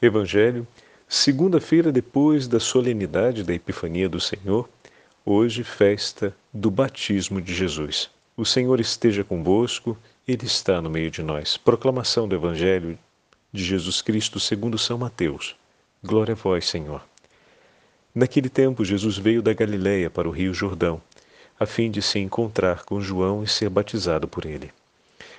Evangelho, segunda-feira depois da solenidade da Epifania do Senhor, hoje festa do batismo de Jesus. O Senhor esteja convosco, Ele está no meio de nós. Proclamação do Evangelho de Jesus Cristo segundo São Mateus. Glória a vós, Senhor. Naquele tempo, Jesus veio da Galiléia para o rio Jordão, a fim de se encontrar com João e ser batizado por ele.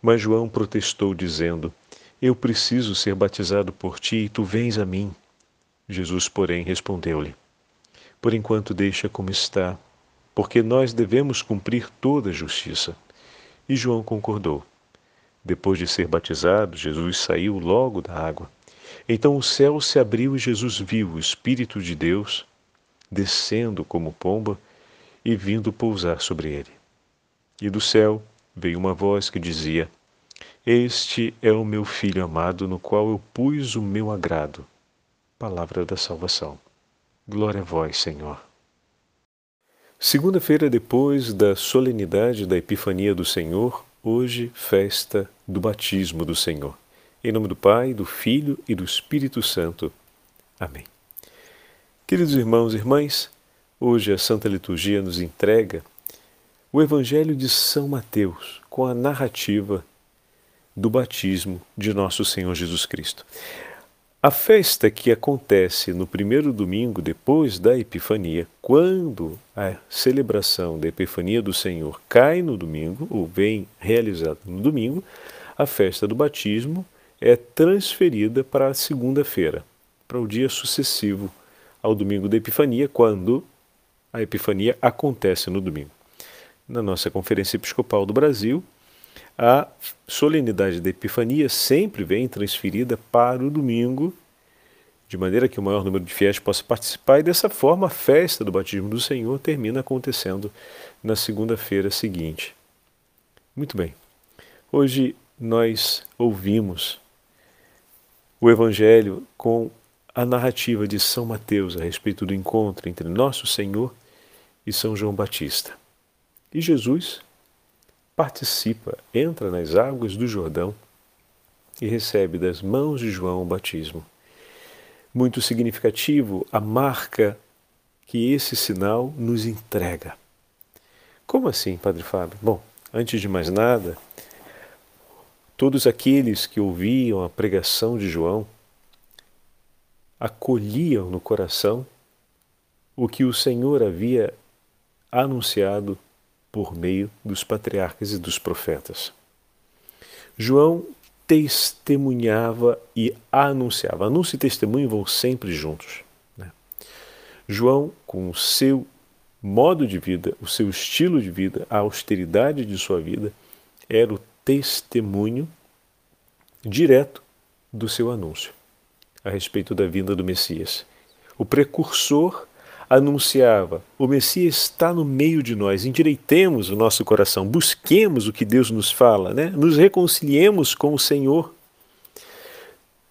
Mas João protestou, dizendo: eu preciso ser batizado por ti e tu vens a mim. Jesus, porém, respondeu-lhe: Por enquanto deixa como está, porque nós devemos cumprir toda a justiça. E João concordou. Depois de ser batizado, Jesus saiu logo da água. Então o céu se abriu e Jesus viu o Espírito de Deus descendo como pomba e vindo pousar sobre ele. E do céu veio uma voz que dizia: este é o meu filho amado, no qual eu pus o meu agrado. Palavra da salvação. Glória a vós, Senhor. Segunda-feira depois da solenidade da Epifania do Senhor, hoje festa do batismo do Senhor. Em nome do Pai, do Filho e do Espírito Santo. Amém. Queridos irmãos e irmãs, hoje a Santa Liturgia nos entrega o Evangelho de São Mateus com a narrativa do batismo de nosso Senhor Jesus Cristo. A festa que acontece no primeiro domingo depois da Epifania, quando a celebração da Epifania do Senhor cai no domingo, ou vem realizada no domingo, a festa do batismo é transferida para a segunda-feira, para o dia sucessivo ao domingo da Epifania, quando a Epifania acontece no domingo. Na nossa Conferência Episcopal do Brasil, a solenidade da Epifania sempre vem transferida para o domingo, de maneira que o maior número de fiéis possa participar, e dessa forma a festa do batismo do Senhor termina acontecendo na segunda-feira seguinte. Muito bem, hoje nós ouvimos o Evangelho com a narrativa de São Mateus a respeito do encontro entre Nosso Senhor e São João Batista. E Jesus participa, entra nas águas do Jordão e recebe das mãos de João o batismo. Muito significativo a marca que esse sinal nos entrega. Como assim, Padre Fábio? Bom, antes de mais nada, todos aqueles que ouviam a pregação de João acolhiam no coração o que o Senhor havia anunciado por meio dos patriarcas e dos profetas. João testemunhava e anunciava. Anúncio e testemunho vão sempre juntos. Né? João, com o seu modo de vida, o seu estilo de vida, a austeridade de sua vida, era o testemunho direto do seu anúncio a respeito da vinda do Messias. O precursor anunciava: o Messias está no meio de nós, endireitemos o nosso coração, busquemos o que Deus nos fala, né? nos reconciliemos com o Senhor.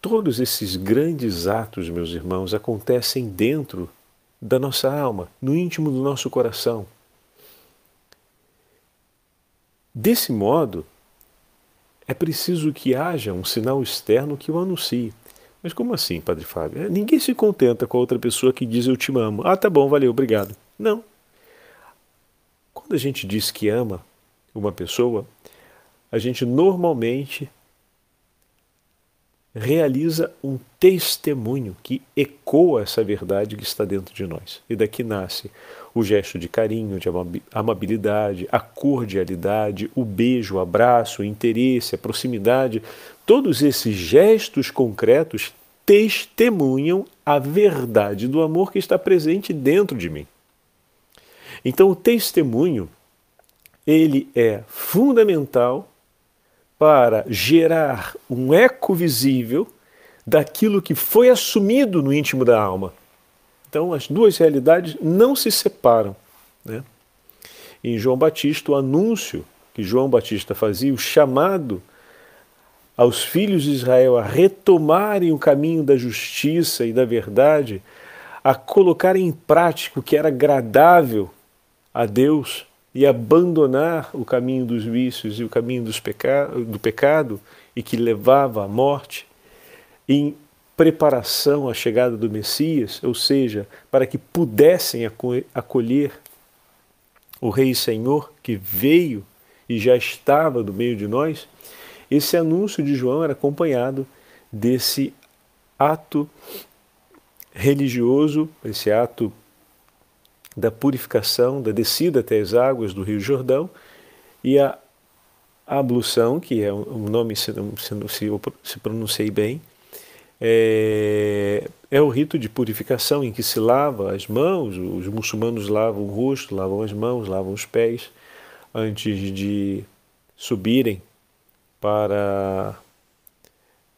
Todos esses grandes atos, meus irmãos, acontecem dentro da nossa alma, no íntimo do nosso coração. Desse modo, é preciso que haja um sinal externo que o anuncie. Mas como assim, Padre Fábio? É, ninguém se contenta com a outra pessoa que diz eu te amo. Ah, tá bom, valeu, obrigado. Não. Quando a gente diz que ama uma pessoa, a gente normalmente realiza um testemunho que ecoa essa verdade que está dentro de nós. E daqui nasce o gesto de carinho, de amabilidade, a cordialidade, o beijo, o abraço, o interesse, a proximidade. Todos esses gestos concretos testemunham a verdade do amor que está presente dentro de mim. Então, o testemunho ele é fundamental para gerar um eco visível daquilo que foi assumido no íntimo da alma. Então, as duas realidades não se separam. Né? Em João Batista, o anúncio que João Batista fazia, o chamado aos filhos de Israel a retomarem o caminho da justiça e da verdade, a colocarem em prática o que era agradável a Deus e abandonar o caminho dos vícios e o caminho peca do pecado e que levava à morte, em preparação à chegada do Messias, ou seja, para que pudessem acolher o Rei Senhor que veio e já estava no meio de nós, esse anúncio de João era acompanhado desse ato religioso, esse ato da purificação, da descida até as águas do Rio Jordão e a ablução, que é um nome, se, se, se pronunciei bem, é, é o rito de purificação em que se lava as mãos, os muçulmanos lavam o rosto, lavam as mãos, lavam os pés, antes de subirem para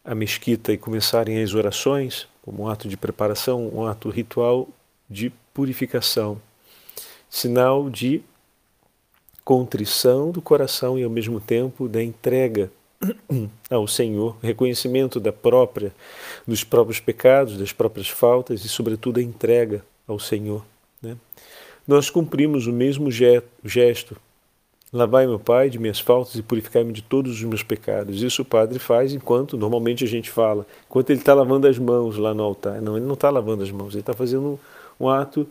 a mesquita e começarem as orações, como um ato de preparação, um ato ritual de purificação, sinal de contrição do coração e ao mesmo tempo da entrega ao Senhor, reconhecimento da própria, dos próprios pecados, das próprias faltas e, sobretudo, a entrega ao Senhor. Né? Nós cumprimos o mesmo gesto. Lavai meu Pai de minhas faltas e purificai-me de todos os meus pecados. Isso o Padre faz enquanto, normalmente a gente fala, enquanto ele está lavando as mãos lá no altar. Não, ele não está lavando as mãos, ele está fazendo um, um ato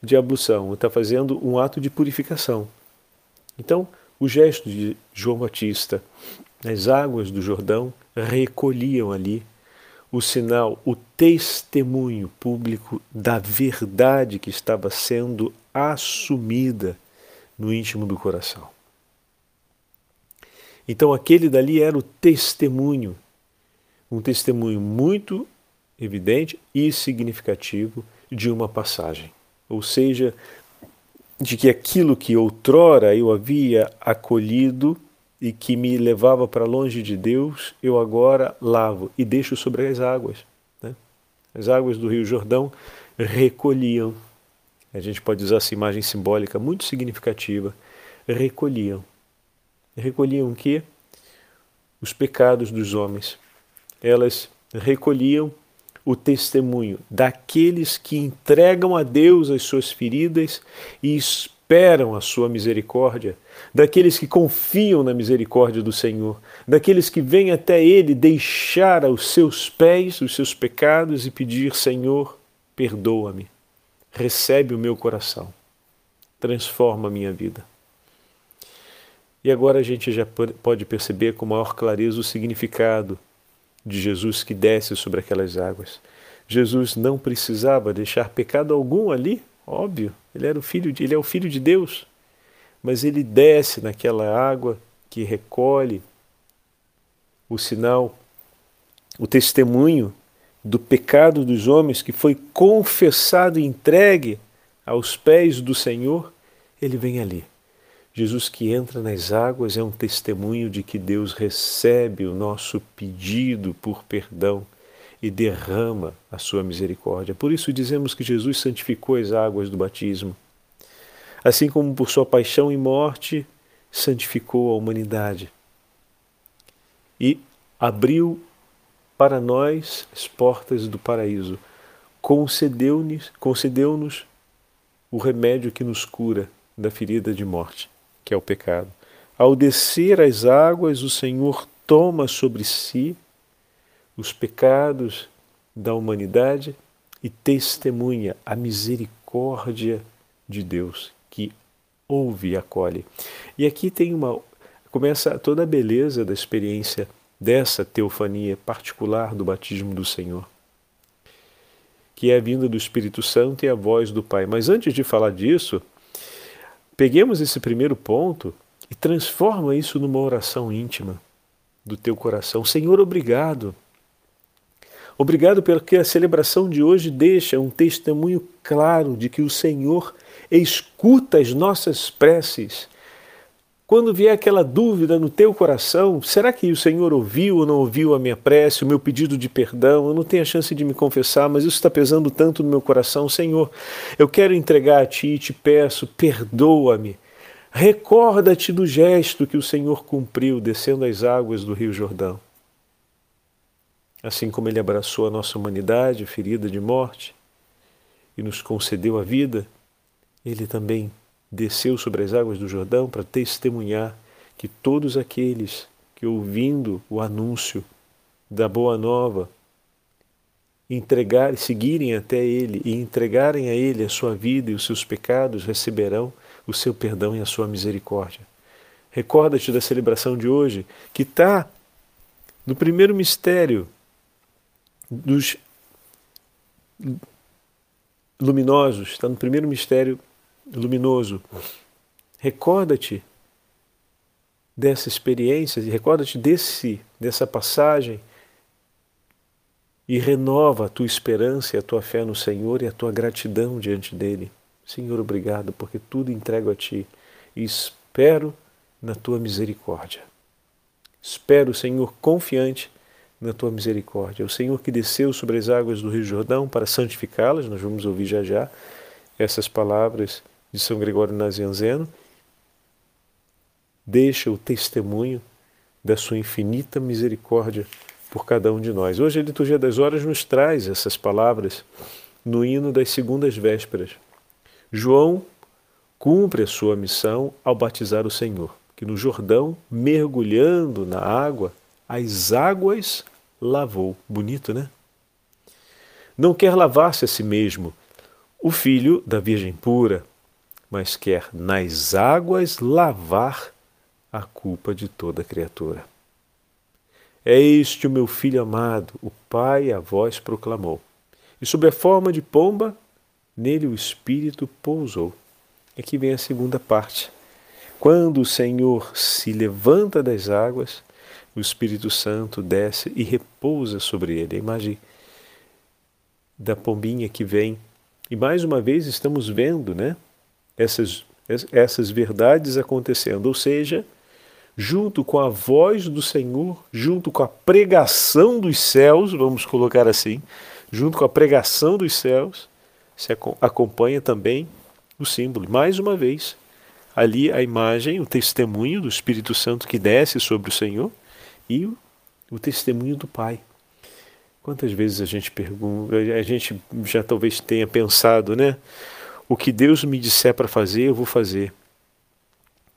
de ablução, ele está fazendo um ato de purificação. Então, o gesto de João Batista as águas do Jordão recolhiam ali o sinal, o testemunho público da verdade que estava sendo assumida no íntimo do coração. Então aquele dali era o testemunho, um testemunho muito evidente e significativo de uma passagem. Ou seja, de que aquilo que outrora eu havia acolhido e que me levava para longe de Deus, eu agora lavo e deixo sobre as águas. Né? As águas do Rio Jordão recolhiam. A gente pode usar essa imagem simbólica muito significativa. Recolhiam. Recolhiam o quê? Os pecados dos homens. Elas recolhiam o testemunho daqueles que entregam a Deus as suas feridas e esperam a sua misericórdia, daqueles que confiam na misericórdia do Senhor, daqueles que vêm até Ele deixar aos seus pés os seus pecados e pedir: Senhor, perdoa-me, recebe o meu coração, transforma a minha vida. E agora a gente já pode perceber com maior clareza o significado de Jesus que desce sobre aquelas águas. Jesus não precisava deixar pecado algum ali Óbvio, ele era o filho de, ele é o filho de Deus. Mas ele desce naquela água que recolhe o sinal, o testemunho do pecado dos homens que foi confessado e entregue aos pés do Senhor, ele vem ali. Jesus que entra nas águas é um testemunho de que Deus recebe o nosso pedido por perdão e derrama a sua misericórdia. Por isso dizemos que Jesus santificou as águas do batismo. Assim como por sua paixão e morte santificou a humanidade. E abriu para nós as portas do paraíso. Concedeu-nos concedeu o remédio que nos cura da ferida de morte, que é o pecado. Ao descer as águas, o Senhor toma sobre si os pecados da humanidade e testemunha a misericórdia de Deus que ouve e acolhe. E aqui tem uma começa toda a beleza da experiência dessa teofania particular do batismo do Senhor, que é a vinda do Espírito Santo e a voz do Pai. Mas antes de falar disso, peguemos esse primeiro ponto e transforma isso numa oração íntima do teu coração. Senhor, obrigado Obrigado porque a celebração de hoje deixa um testemunho claro de que o Senhor escuta as nossas preces. Quando vier aquela dúvida no teu coração, será que o Senhor ouviu ou não ouviu a minha prece, o meu pedido de perdão? Eu não tenho a chance de me confessar, mas isso está pesando tanto no meu coração. Senhor, eu quero entregar a Ti e te peço, perdoa-me. Recorda-te do gesto que o Senhor cumpriu descendo as águas do Rio Jordão. Assim como Ele abraçou a nossa humanidade ferida de morte e nos concedeu a vida, Ele também desceu sobre as águas do Jordão para testemunhar que todos aqueles que, ouvindo o anúncio da Boa Nova, entregar, seguirem até Ele e entregarem a Ele a sua vida e os seus pecados, receberão o seu perdão e a sua misericórdia. Recorda-te da celebração de hoje, que está no primeiro mistério dos luminosos, está no primeiro mistério luminoso. Recorda-te dessa experiência, recorda-te desse dessa passagem e renova a tua esperança e a tua fé no Senhor e a tua gratidão diante dele. Senhor, obrigado, porque tudo entrego a ti e espero na tua misericórdia. Espero, Senhor, confiante na tua misericórdia. O Senhor que desceu sobre as águas do Rio Jordão para santificá-las, nós vamos ouvir já já essas palavras de São Gregório Nazianzeno, deixa o testemunho da sua infinita misericórdia por cada um de nós. Hoje a liturgia das horas nos traz essas palavras no hino das segundas vésperas. João cumpre a sua missão ao batizar o Senhor, que no Jordão, mergulhando na água, as águas lavou. Bonito, né? Não quer lavar-se a si mesmo, o filho da Virgem pura, mas quer nas águas lavar a culpa de toda criatura. É este o meu filho amado, o Pai a voz proclamou. E sob a forma de pomba, nele o Espírito pousou. Aqui vem a segunda parte. Quando o Senhor se levanta das águas, o Espírito Santo desce e repousa sobre ele. A imagem da pombinha que vem. E mais uma vez estamos vendo né, essas, essas verdades acontecendo. Ou seja, junto com a voz do Senhor, junto com a pregação dos céus, vamos colocar assim, junto com a pregação dos céus, se acompanha também o símbolo. Mais uma vez, ali a imagem, o testemunho do Espírito Santo que desce sobre o Senhor e o, testemunho do Pai. Quantas vezes a gente pergunta, a gente já talvez tenha pensado, né? O que Deus me disser para fazer, eu vou fazer.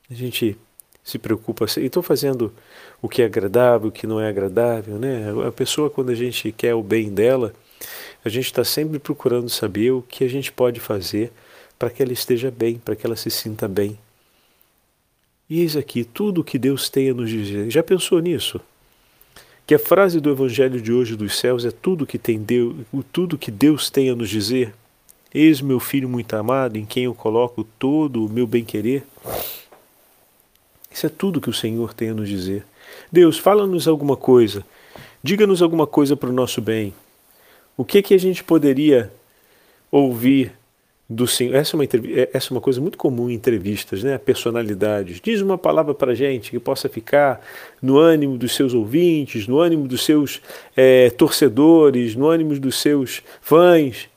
A gente se preocupa, estou fazendo o que é agradável, o que não é agradável, né? A pessoa, quando a gente quer o bem dela, a gente está sempre procurando saber o que a gente pode fazer para que ela esteja bem, para que ela se sinta bem. E eis aqui tudo o que Deus tem a nos dizer. Já pensou nisso? Que a frase do Evangelho de hoje dos céus é tudo que tem Deus, tudo que Deus tem a nos dizer. Eis meu filho muito amado, em quem eu coloco todo o meu bem-querer. Isso é tudo que o Senhor tem a nos dizer. Deus, fala-nos alguma coisa. Diga-nos alguma coisa para o nosso bem. O que que a gente poderia ouvir do Senhor? Essa é uma, é, essa é uma coisa muito comum em entrevistas, né? Personalidades. Diz uma palavra para a gente que possa ficar no ânimo dos seus ouvintes, no ânimo dos seus é, torcedores, no ânimo dos seus fãs.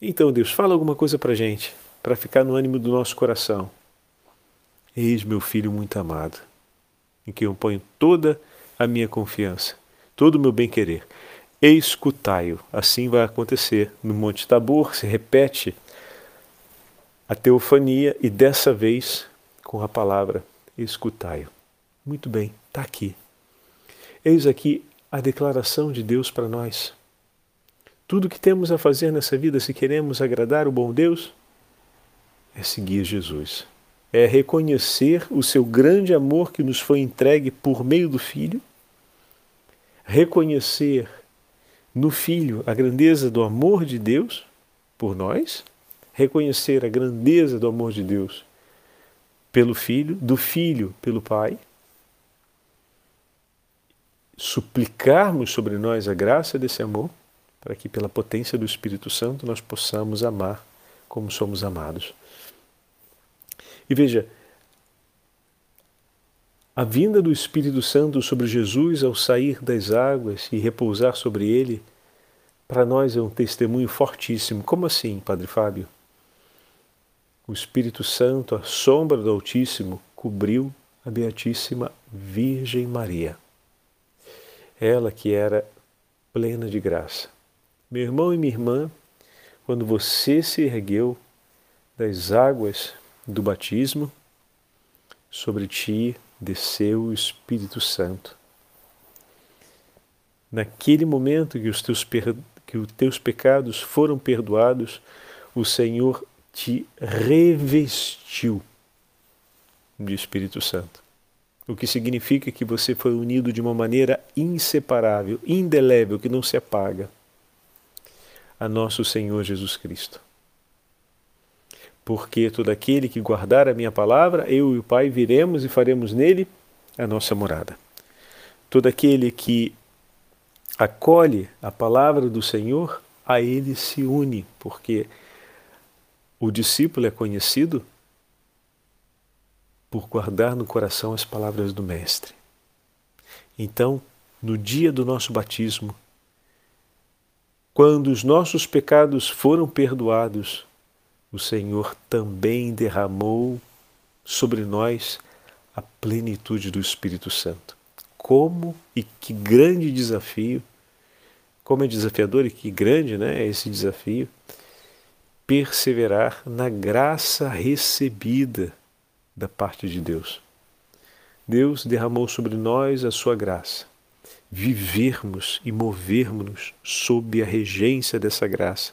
Então, Deus, fala alguma coisa para a gente, para ficar no ânimo do nosso coração. Eis meu filho muito amado, em quem eu ponho toda a minha confiança, todo o meu bem-querer. Escutai-o. Assim vai acontecer no Monte Tabor, se repete a teofania e dessa vez com a palavra escutai-o. Muito bem, está aqui. Eis aqui a declaração de Deus para nós. Tudo que temos a fazer nessa vida, se queremos agradar o bom Deus, é seguir Jesus. É reconhecer o seu grande amor que nos foi entregue por meio do Filho, reconhecer no Filho a grandeza do amor de Deus por nós, reconhecer a grandeza do amor de Deus pelo Filho, do Filho pelo Pai, suplicarmos sobre nós a graça desse amor, para que pela potência do Espírito Santo nós possamos amar como somos amados. E veja, a vinda do Espírito Santo sobre Jesus ao sair das águas e repousar sobre ele, para nós é um testemunho fortíssimo. Como assim, Padre Fábio? O Espírito Santo, a sombra do Altíssimo, cobriu a Beatíssima Virgem Maria. Ela que era plena de graça. Meu irmão e minha irmã, quando você se ergueu das águas do batismo, sobre ti desceu o Espírito Santo. naquele momento que os teus, que os teus pecados foram perdoados, o Senhor te revestiu de Espírito Santo. O que significa que você foi unido de uma maneira inseparável, indelével, que não se apaga, a nosso Senhor Jesus Cristo. Porque todo aquele que guardar a minha palavra, eu e o Pai viremos e faremos nele a nossa morada. Todo aquele que acolhe a palavra do Senhor, a ele se une, porque o discípulo é conhecido por guardar no coração as palavras do Mestre. Então, no dia do nosso batismo, quando os nossos pecados foram perdoados, o Senhor também derramou sobre nós a plenitude do Espírito Santo. Como e que grande desafio, como é desafiador e que grande né, é esse desafio, perseverar na graça recebida da parte de Deus. Deus derramou sobre nós a sua graça. Vivermos e movermos-nos sob a regência dessa graça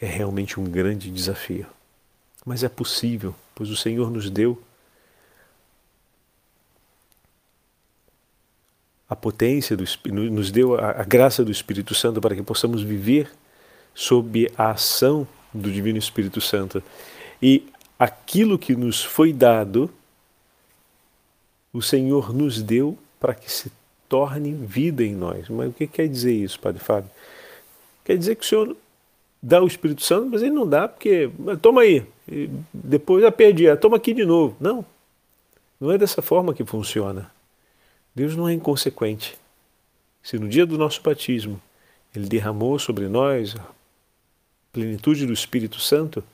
é realmente um grande desafio. Mas é possível, pois o Senhor nos deu a potência, do, nos deu a, a graça do Espírito Santo para que possamos viver sob a ação do Divino Espírito Santo. E aquilo que nos foi dado, o Senhor nos deu para que se torne vida em nós. Mas o que quer dizer isso, Padre Fábio? Quer dizer que o Senhor dá o Espírito Santo, mas ele não dá porque, toma aí, depois já perdi, toma aqui de novo. Não, não é dessa forma que funciona. Deus não é inconsequente. Se no dia do nosso batismo Ele derramou sobre nós a plenitude do Espírito Santo,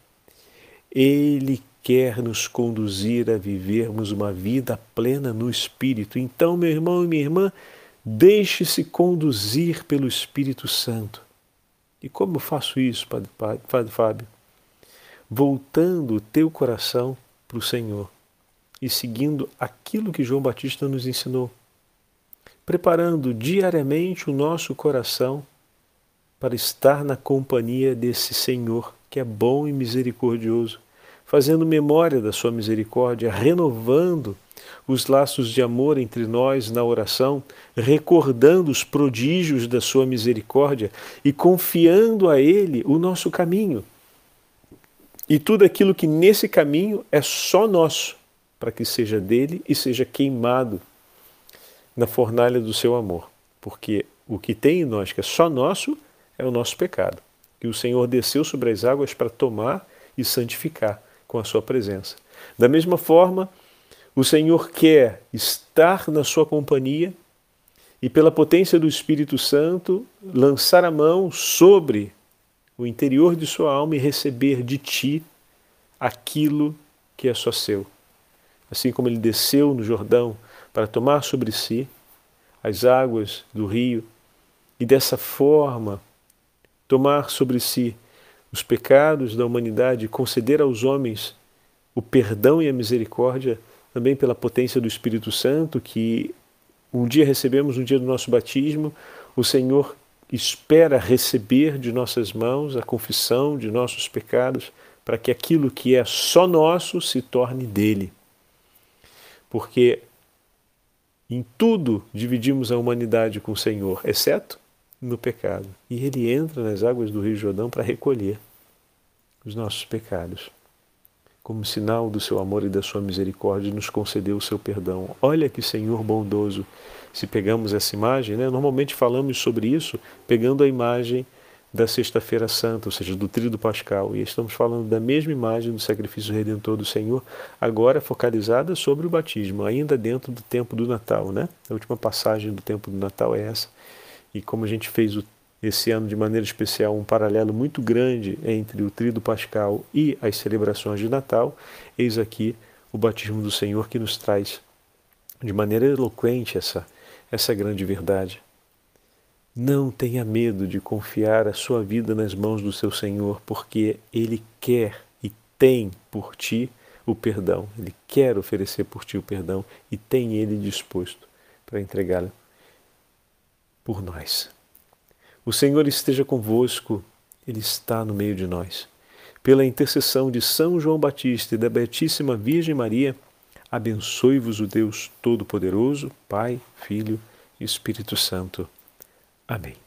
Ele quer nos conduzir a vivermos uma vida plena no Espírito. Então, meu irmão e minha irmã, deixe-se conduzir pelo Espírito Santo. E como eu faço isso, Padre, Padre Fábio? Voltando o teu coração para o Senhor e seguindo aquilo que João Batista nos ensinou preparando diariamente o nosso coração para estar na companhia desse Senhor que é bom e misericordioso, fazendo memória da Sua misericórdia, renovando os laços de amor entre nós na oração, recordando os prodígios da Sua misericórdia e confiando a Ele o nosso caminho. E tudo aquilo que nesse caminho é só nosso, para que seja dele e seja queimado na fornalha do seu amor, porque o que tem em nós, que é só nosso, é o nosso pecado, que o Senhor desceu sobre as águas para tomar e santificar com a sua presença. Da mesma forma, o Senhor quer estar na sua companhia e, pela potência do Espírito Santo, lançar a mão sobre o interior de sua alma e receber de ti aquilo que é só seu. Assim como ele desceu no Jordão para tomar sobre si as águas do rio e dessa forma tomar sobre si os pecados da humanidade conceder aos homens o perdão e a misericórdia, também pela potência do Espírito Santo, que um dia recebemos no dia do nosso batismo, o Senhor espera receber de nossas mãos a confissão de nossos pecados, para que aquilo que é só nosso se torne dele. Porque em tudo dividimos a humanidade com o Senhor, exceto no pecado. E ele entra nas águas do Rio Jordão para recolher os nossos pecados. Como sinal do seu amor e da sua misericórdia, nos concedeu o seu perdão. Olha que Senhor bondoso. Se pegamos essa imagem, né? normalmente falamos sobre isso pegando a imagem da Sexta-feira Santa, ou seja, do Tríduo Pascal. E estamos falando da mesma imagem do sacrifício redentor do Senhor, agora focalizada sobre o batismo, ainda dentro do tempo do Natal, né? A última passagem do tempo do Natal é essa. E como a gente fez o, esse ano de maneira especial um paralelo muito grande entre o Tríduo Pascal e as celebrações de Natal, eis aqui o batismo do Senhor que nos traz de maneira eloquente essa essa grande verdade. Não tenha medo de confiar a sua vida nas mãos do seu Senhor, porque Ele quer e tem por ti o perdão. Ele quer oferecer por ti o perdão e tem Ele disposto para entregá-lo. Por nós. O Senhor esteja convosco, Ele está no meio de nós. Pela intercessão de São João Batista e da Beatíssima Virgem Maria, abençoe-vos o Deus Todo-Poderoso, Pai, Filho e Espírito Santo. Amém.